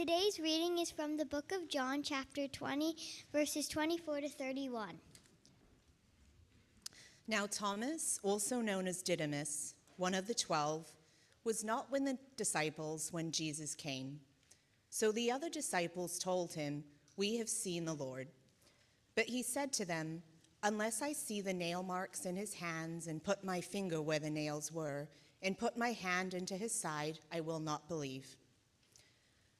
Today's reading is from the book of John, chapter 20, verses 24 to 31. Now, Thomas, also known as Didymus, one of the twelve, was not with the disciples when Jesus came. So the other disciples told him, We have seen the Lord. But he said to them, Unless I see the nail marks in his hands and put my finger where the nails were, and put my hand into his side, I will not believe.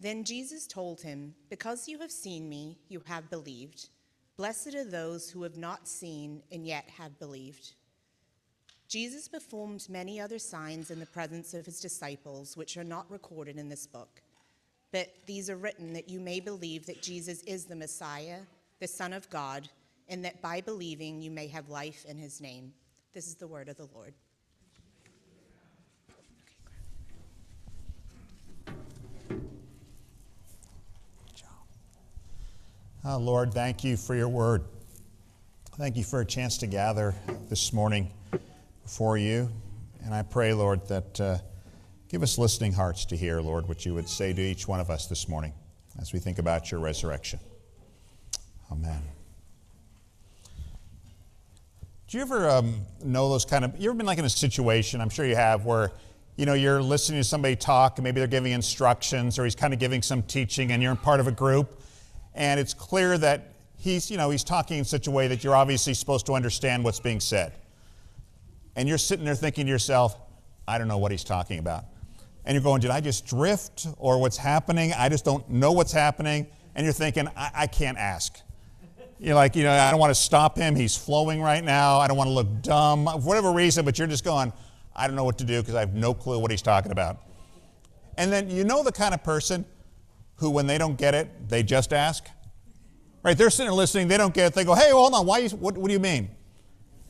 Then Jesus told him, Because you have seen me, you have believed. Blessed are those who have not seen and yet have believed. Jesus performed many other signs in the presence of his disciples, which are not recorded in this book. But these are written that you may believe that Jesus is the Messiah, the Son of God, and that by believing you may have life in his name. This is the word of the Lord. Oh, Lord, thank you for your word. Thank you for a chance to gather this morning before you. And I pray, Lord, that uh, give us listening hearts to hear, Lord, what you would say to each one of us this morning as we think about your resurrection. Amen. Do you ever um, know those kind of, you ever been like in a situation, I'm sure you have, where you know, you're listening to somebody talk and maybe they're giving instructions or he's kind of giving some teaching and you're part of a group and it's clear that he's, you know, he's talking in such a way that you're obviously supposed to understand what's being said. And you're sitting there thinking to yourself, I don't know what he's talking about. And you're going, did I just drift or what's happening? I just don't know what's happening. And you're thinking, I, I can't ask. You're like, you know, I don't want to stop him. He's flowing right now. I don't want to look dumb, for whatever reason, but you're just going, I don't know what to do because I have no clue what he's talking about. And then you know the kind of person who, when they don't get it, they just ask. Right? They're sitting there listening, they don't get it, they go, hey, hold on, why what, what do you mean?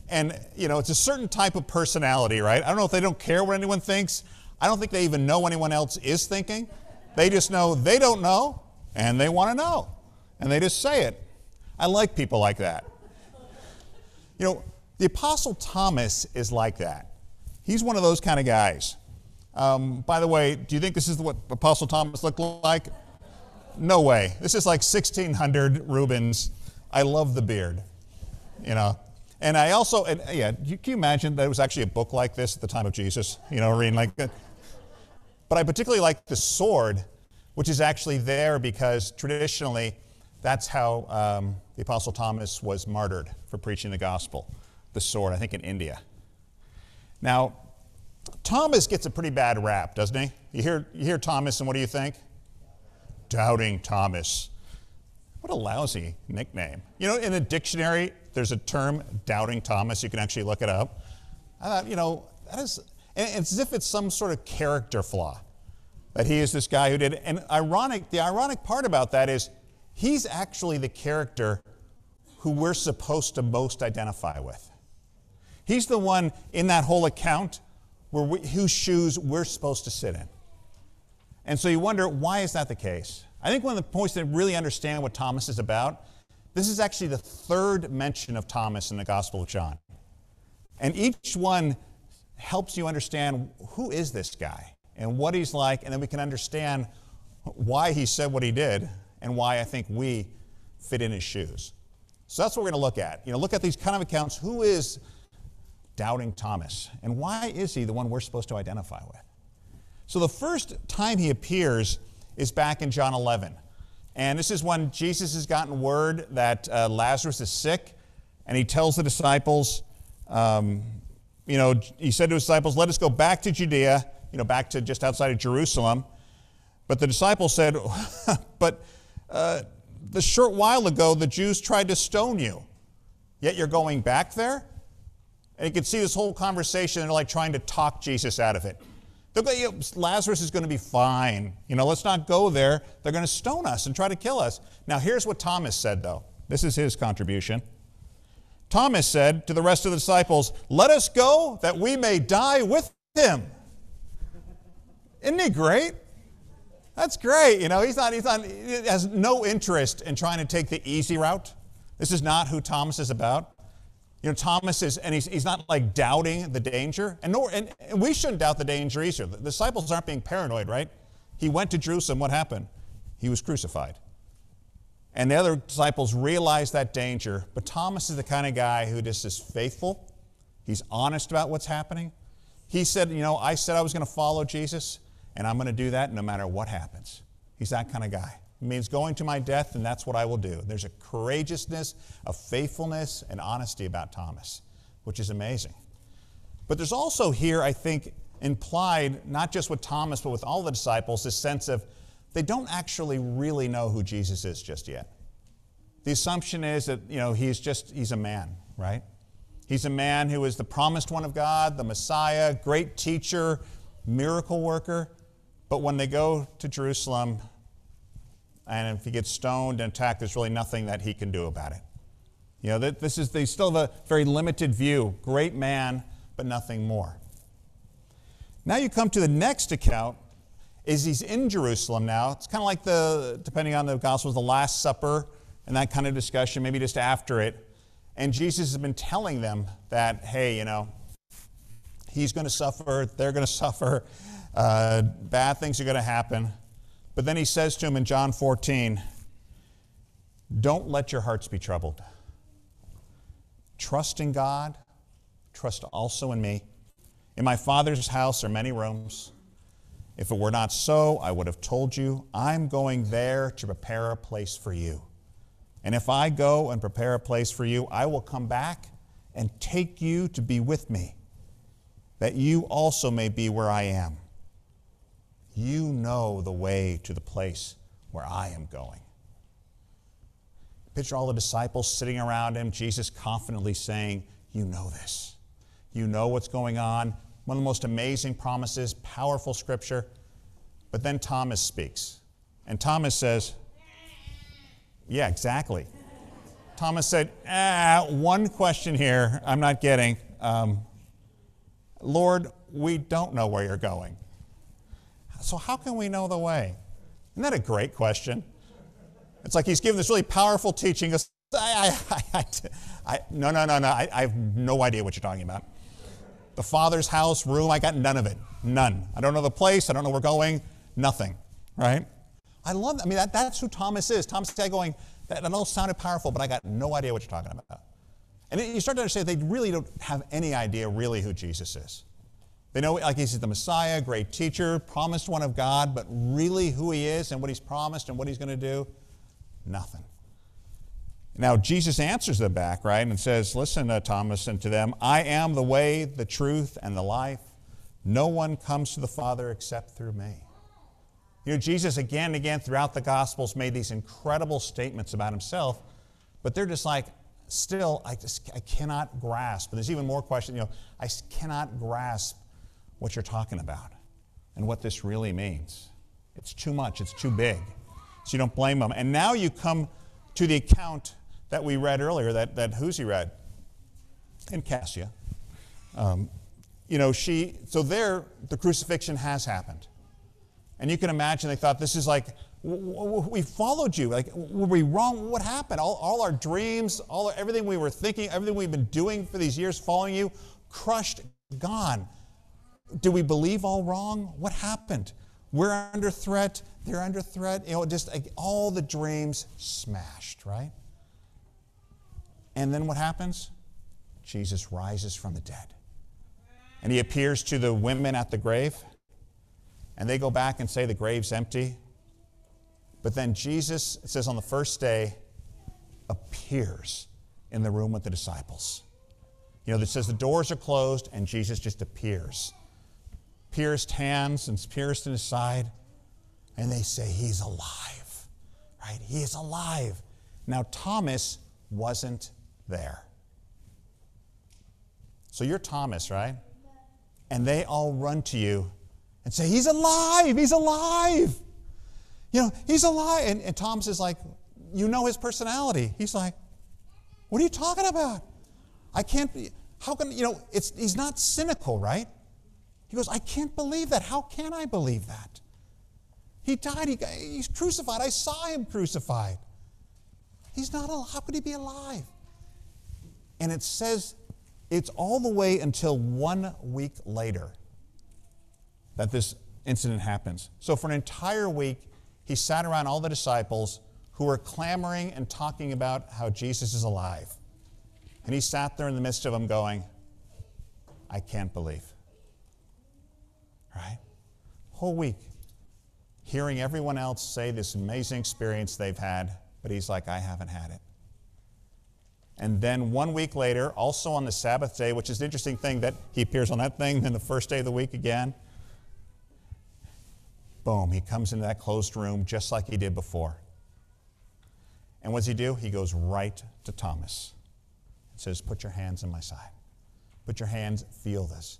And, you know, it's a certain type of personality, right? I don't know if they don't care what anyone thinks. I don't think they even know anyone else is thinking. They just know they don't know and they want to know. And they just say it. I like people like that. You know, the Apostle Thomas is like that. He's one of those kind of guys. Um, by the way, do you think this is what Apostle Thomas looked like? No way. This is like 1600 Rubens. I love the beard, you know. And I also, and yeah, can you imagine that it was actually a book like this at the time of Jesus? You know, reading like that. But I particularly like the sword, which is actually there because traditionally that's how um, the Apostle Thomas was martyred for preaching the gospel. The sword, I think in India. Now, Thomas gets a pretty bad rap, doesn't he? You hear, you hear Thomas, and what do you think? Doubting Thomas. What a lousy nickname. You know, in a dictionary, there's a term, doubting Thomas. You can actually look it up. I thought, you know, that is, it's as if it's some sort of character flaw that he is this guy who did. And ironic, the ironic part about that is he's actually the character who we're supposed to most identify with. He's the one in that whole account where we, whose shoes we're supposed to sit in. And so you wonder, why is that the case? I think one of the points to really understand what Thomas is about, this is actually the third mention of Thomas in the Gospel of John. And each one helps you understand who is this guy and what he's like, and then we can understand why he said what he did and why I think we fit in his shoes. So that's what we're going to look at. You know, look at these kind of accounts. Who is doubting Thomas? And why is he the one we're supposed to identify with? So the first time he appears is back in John 11. And this is when Jesus has gotten word that uh, Lazarus is sick, and he tells the disciples, um, you know, he said to his disciples, Let us go back to Judea, you know, back to just outside of Jerusalem. But the disciples said, But uh, the short while ago, the Jews tried to stone you, yet you're going back there? And you can see this whole conversation, they're like trying to talk Jesus out of it. Lazarus is going to be fine. You know, let's not go there. They're going to stone us and try to kill us. Now, here's what Thomas said, though. This is his contribution. Thomas said to the rest of the disciples, Let us go that we may die with him. Isn't he great? That's great. You know, he's not, he's not, he has no interest in trying to take the easy route. This is not who Thomas is about. You know, Thomas is, and he's, he's not like doubting the danger. And, nor, and, and we shouldn't doubt the danger either. The disciples aren't being paranoid, right? He went to Jerusalem. What happened? He was crucified. And the other disciples realized that danger. But Thomas is the kind of guy who just is faithful. He's honest about what's happening. He said, You know, I said I was going to follow Jesus, and I'm going to do that no matter what happens. He's that kind of guy. It means going to my death, and that's what I will do. There's a courageousness, a faithfulness, and honesty about Thomas, which is amazing. But there's also here, I think, implied, not just with Thomas, but with all the disciples, this sense of they don't actually really know who Jesus is just yet. The assumption is that, you know, he's just, he's a man, right? He's a man who is the promised one of God, the Messiah, great teacher, miracle worker. But when they go to Jerusalem, and if he gets stoned and attacked, there's really nothing that he can do about it. You know, this is, they still have a very limited view. Great man, but nothing more. Now you come to the next account, is he's in Jerusalem now. It's kind of like the, depending on the Gospels, the Last Supper and that kind of discussion, maybe just after it. And Jesus has been telling them that, hey, you know, he's going to suffer, they're going to suffer, uh, bad things are going to happen. But then he says to him in John 14, don't let your hearts be troubled. Trust in God, trust also in me. In my Father's house are many rooms. If it were not so, I would have told you, I'm going there to prepare a place for you. And if I go and prepare a place for you, I will come back and take you to be with me, that you also may be where I am. You know the way to the place where I am going. Picture all the disciples sitting around him, Jesus confidently saying, You know this. You know what's going on. One of the most amazing promises, powerful scripture. But then Thomas speaks. And Thomas says, Yeah, exactly. Thomas said, ah, One question here I'm not getting. Um, Lord, we don't know where you're going. So, how can we know the way? Isn't that a great question? It's like he's giving this really powerful teaching. I, I, I, no, no, no, no. I have no idea what you're talking about the Father's house, room. I got none of it. None. I don't know the place. I don't know where we're going. Nothing. Right? I love that. I mean, that, that's who Thomas is. Thomas is going, that, that all sounded powerful, but I got no idea what you're talking about. And you start to understand they really don't have any idea really who Jesus is. They know, like he's the Messiah, great teacher, promised one of God, but really who he is and what he's promised and what he's going to do, nothing. Now, Jesus answers them back, right, and says, Listen, uh, Thomas, and to them, I am the way, the truth, and the life. No one comes to the Father except through me. You know, Jesus again and again throughout the Gospels made these incredible statements about himself, but they're just like, still, I just I cannot grasp. And there's even more questions, you know, I cannot grasp what you're talking about and what this really means. It's too much, it's too big. So you don't blame them. And now you come to the account that we read earlier, that, that Huzi read, and Cassia. Um, you know, she, so there, the crucifixion has happened. And you can imagine they thought, this is like, we followed you. Like, were we wrong? What happened? All, all our dreams, all everything we were thinking, everything we've been doing for these years following you, crushed, gone. Did we believe all wrong? What happened? We're under threat. They're under threat. You know, just like, all the dreams smashed, right? And then what happens? Jesus rises from the dead. And he appears to the women at the grave. And they go back and say the grave's empty. But then Jesus, it says on the first day, appears in the room with the disciples. You know, it says the doors are closed and Jesus just appears. Pierced hands and pierced in his side. And they say, He's alive, right? He is alive. Now, Thomas wasn't there. So you're Thomas, right? And they all run to you and say, He's alive! He's alive! You know, he's alive. And, and Thomas is like, you know his personality. He's like, What are you talking about? I can't be, how can, you know, it's, he's not cynical, right? He goes, I can't believe that. How can I believe that? He died, he, he's crucified. I saw him crucified. He's not alive. How could he be alive? And it says it's all the way until one week later that this incident happens. So for an entire week, he sat around all the disciples who were clamoring and talking about how Jesus is alive. And he sat there in the midst of them going, I can't believe. Right? Whole week, hearing everyone else say this amazing experience they've had, but he's like, I haven't had it. And then one week later, also on the Sabbath day, which is the interesting thing that he appears on that thing, then the first day of the week again. Boom, he comes into that closed room just like he did before. And what does he do? He goes right to Thomas and says, Put your hands in my side. Put your hands, feel this.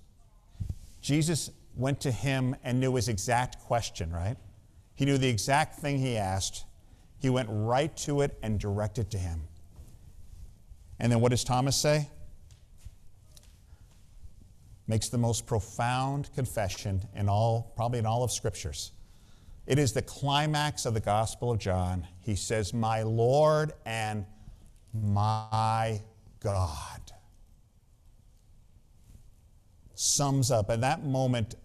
Jesus went to him and knew his exact question, right? He knew the exact thing he asked. He went right to it and directed to him. And then what does Thomas say? Makes the most profound confession in all, probably in all of scriptures. It is the climax of the Gospel of John. He says, My Lord and my God. Sums up. At that moment,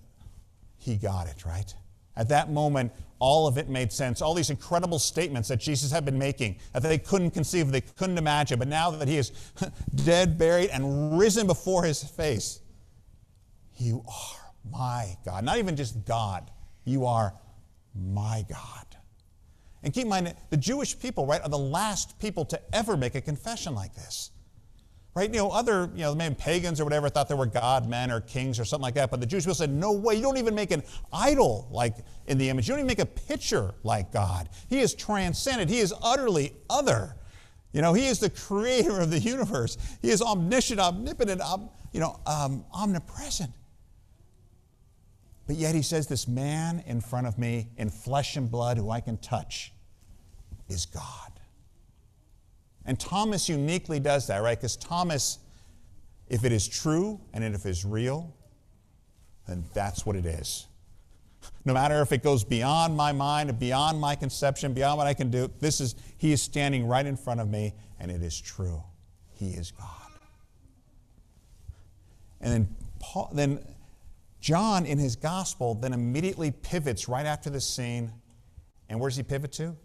he got it, right? At that moment, all of it made sense. All these incredible statements that Jesus had been making that they couldn't conceive, they couldn't imagine, but now that he is dead, buried, and risen before his face, you are my God. Not even just God, you are my God. And keep in mind, the Jewish people, right, are the last people to ever make a confession like this. Right? You know, other, you know, the maybe pagans or whatever thought there were God men or kings or something like that, but the Jewish people said, no way, you don't even make an idol like in the image. You don't even make a picture like God. He is transcendent, He is utterly other. You know, He is the creator of the universe. He is omniscient, omnipotent, om, you know, um, omnipresent. But yet he says, This man in front of me, in flesh and blood, who I can touch, is God. And Thomas uniquely does that, right? Because Thomas, if it is true and if it is real, then that's what it is. No matter if it goes beyond my mind, beyond my conception, beyond what I can do, this is, he is standing right in front of me, and it is true. He is God. And then, Paul, then John, in his gospel, then immediately pivots right after this scene. And where does he pivot to?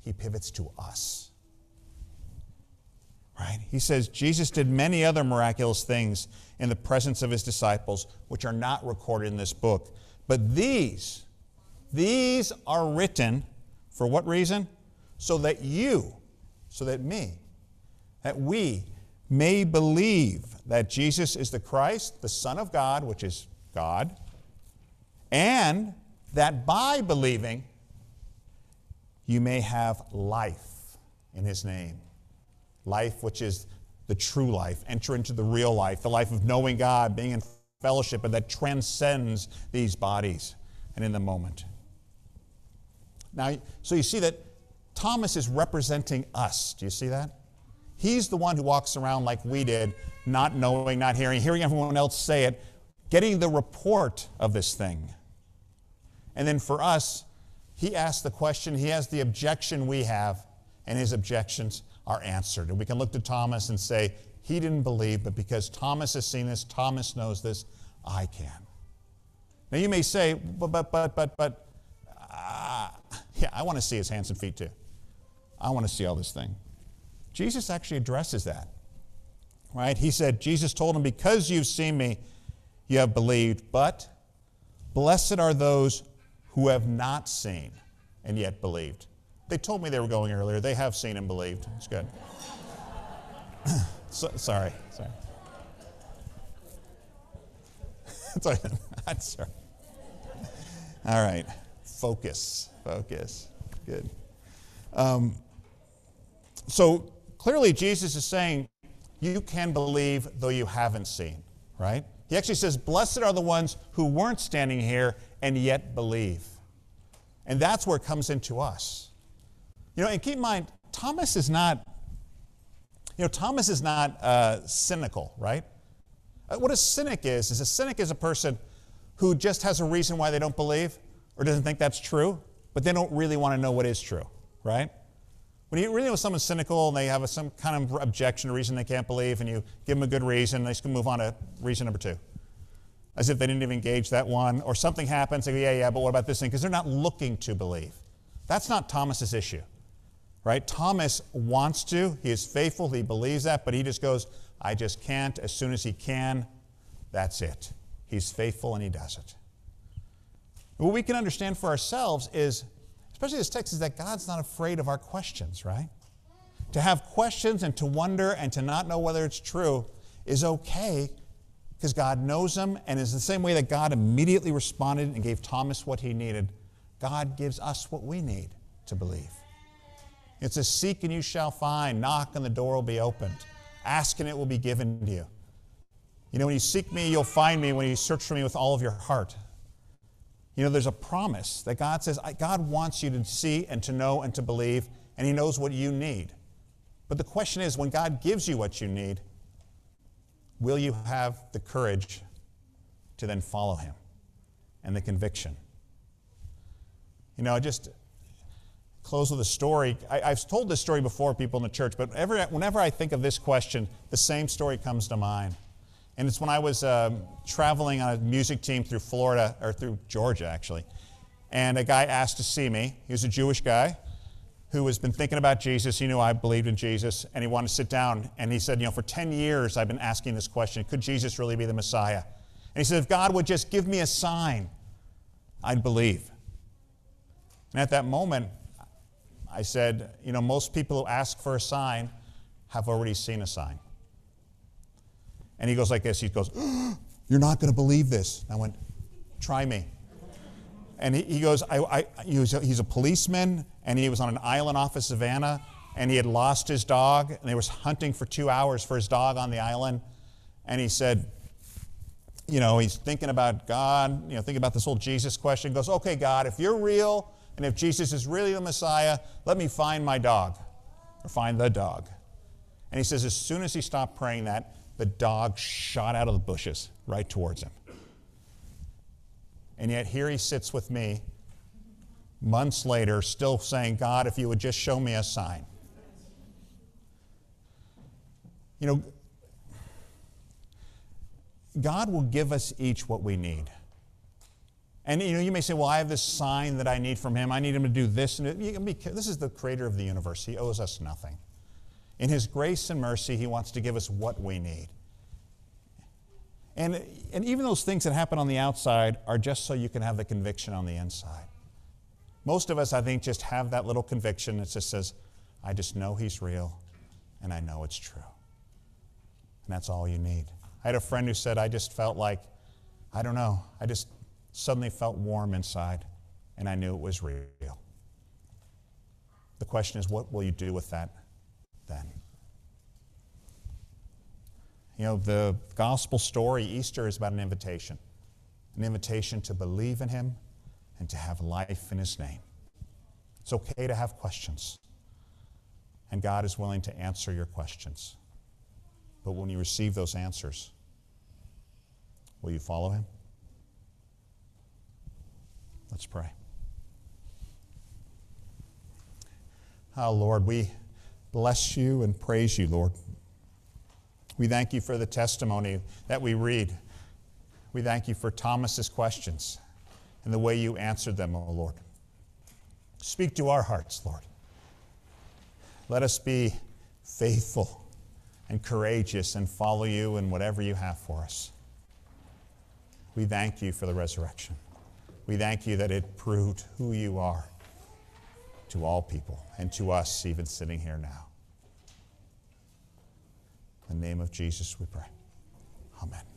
He pivots to us. Right? He says Jesus did many other miraculous things in the presence of his disciples, which are not recorded in this book. But these, these are written for what reason? So that you, so that me, that we may believe that Jesus is the Christ, the Son of God, which is God, and that by believing you may have life in His name. Life, which is the true life. Enter into the real life, the life of knowing God, being in fellowship, and that transcends these bodies and in the moment. Now, so you see that Thomas is representing us. Do you see that? He's the one who walks around like we did, not knowing, not hearing, hearing everyone else say it, getting the report of this thing. And then for us, he asks the question, he has the objection we have, and his objections are answered. And we can look to Thomas and say, he didn't believe, but because Thomas has seen this, Thomas knows this, I can. Now you may say, but, but, but, but, but, uh, yeah, I want to see his hands and feet too. I want to see all this thing. Jesus actually addresses that, right? He said, Jesus told him, because you've seen me, you have believed, but blessed are those who have not seen and yet believed. They told me they were going earlier. They have seen and believed. It's good. so, sorry, sorry. sorry. sorry. All right. Focus. Focus. Good. Um, so clearly, Jesus is saying, you can believe though you haven't seen, right? He actually says, Blessed are the ones who weren't standing here and yet believe. And that's where it comes into us. You know, and keep in mind, Thomas is not, you know, Thomas is not uh, cynical, right? Uh, what a cynic is, is a cynic is a person who just has a reason why they don't believe or doesn't think that's true, but they don't really want to know what is true, right? When you really know someone's cynical and they have a, some kind of objection or reason they can't believe, and you give them a good reason, they just can move on to reason number two. As if they didn't even engage that one, or something happens, they go, yeah, yeah, but what about this thing? Because they're not looking to believe. That's not Thomas's issue, right? Thomas wants to, he is faithful, he believes that, but he just goes, I just can't. As soon as he can, that's it. He's faithful and he does it. What we can understand for ourselves is especially this text, is that God's not afraid of our questions, right? To have questions and to wonder and to not know whether it's true is okay because God knows them, and is the same way that God immediately responded and gave Thomas what he needed. God gives us what we need to believe. It's a seek and you shall find, knock and the door will be opened, ask and it will be given to you. You know, when you seek me, you'll find me when you search for me with all of your heart. You know, there's a promise that God says, God wants you to see and to know and to believe, and He knows what you need. But the question is, when God gives you what you need, will you have the courage to then follow Him and the conviction? You know, I just close with a story. I, have told this story before, people in the church, but ever, whenever I think of this question, the same story comes to mind. And it's when I was um, traveling on a music team through Florida, or through Georgia actually. And a guy asked to see me. He was a Jewish guy who has been thinking about Jesus. He knew I believed in Jesus, and he wanted to sit down. And he said, You know, for 10 years I've been asking this question could Jesus really be the Messiah? And he said, If God would just give me a sign, I'd believe. And at that moment, I said, You know, most people who ask for a sign have already seen a sign. And he goes like this. He goes, You're not going to believe this. I went, Try me. And he, he goes, I, I, he was He's a policeman, and he was on an island off of Savannah, and he had lost his dog, and they was hunting for two hours for his dog on the island. And he said, you know, he's thinking about God, you know, thinking about this whole Jesus question. He goes, okay, God, if you're real and if Jesus is really the Messiah, let me find my dog or find the dog. And he says, as soon as he stopped praying that, the dog shot out of the bushes right towards him. And yet here he sits with me months later, still saying, God, if you would just show me a sign. You know, God will give us each what we need. And you know, you may say, "Well, I have this sign that I need from Him. I need Him to do this." And this is the Creator of the universe. He owes us nothing. In His grace and mercy, He wants to give us what we need. And, and even those things that happen on the outside are just so you can have the conviction on the inside. Most of us, I think, just have that little conviction that just says, I just know He's real and I know it's true. And that's all you need. I had a friend who said, I just felt like, I don't know, I just suddenly felt warm inside and I knew it was real. The question is, what will you do with that then? You know, the gospel story, Easter, is about an invitation an invitation to believe in Him and to have life in His name. It's okay to have questions, and God is willing to answer your questions. But when you receive those answers, will you follow Him? Let's pray. Oh, Lord, we bless you and praise you, Lord. We thank you for the testimony that we read. We thank you for Thomas's questions and the way you answered them, O oh Lord. Speak to our hearts, Lord. Let us be faithful and courageous and follow you in whatever you have for us. We thank you for the resurrection. We thank you that it proved who you are to all people and to us, even sitting here now. In the name of Jesus, we pray. Amen.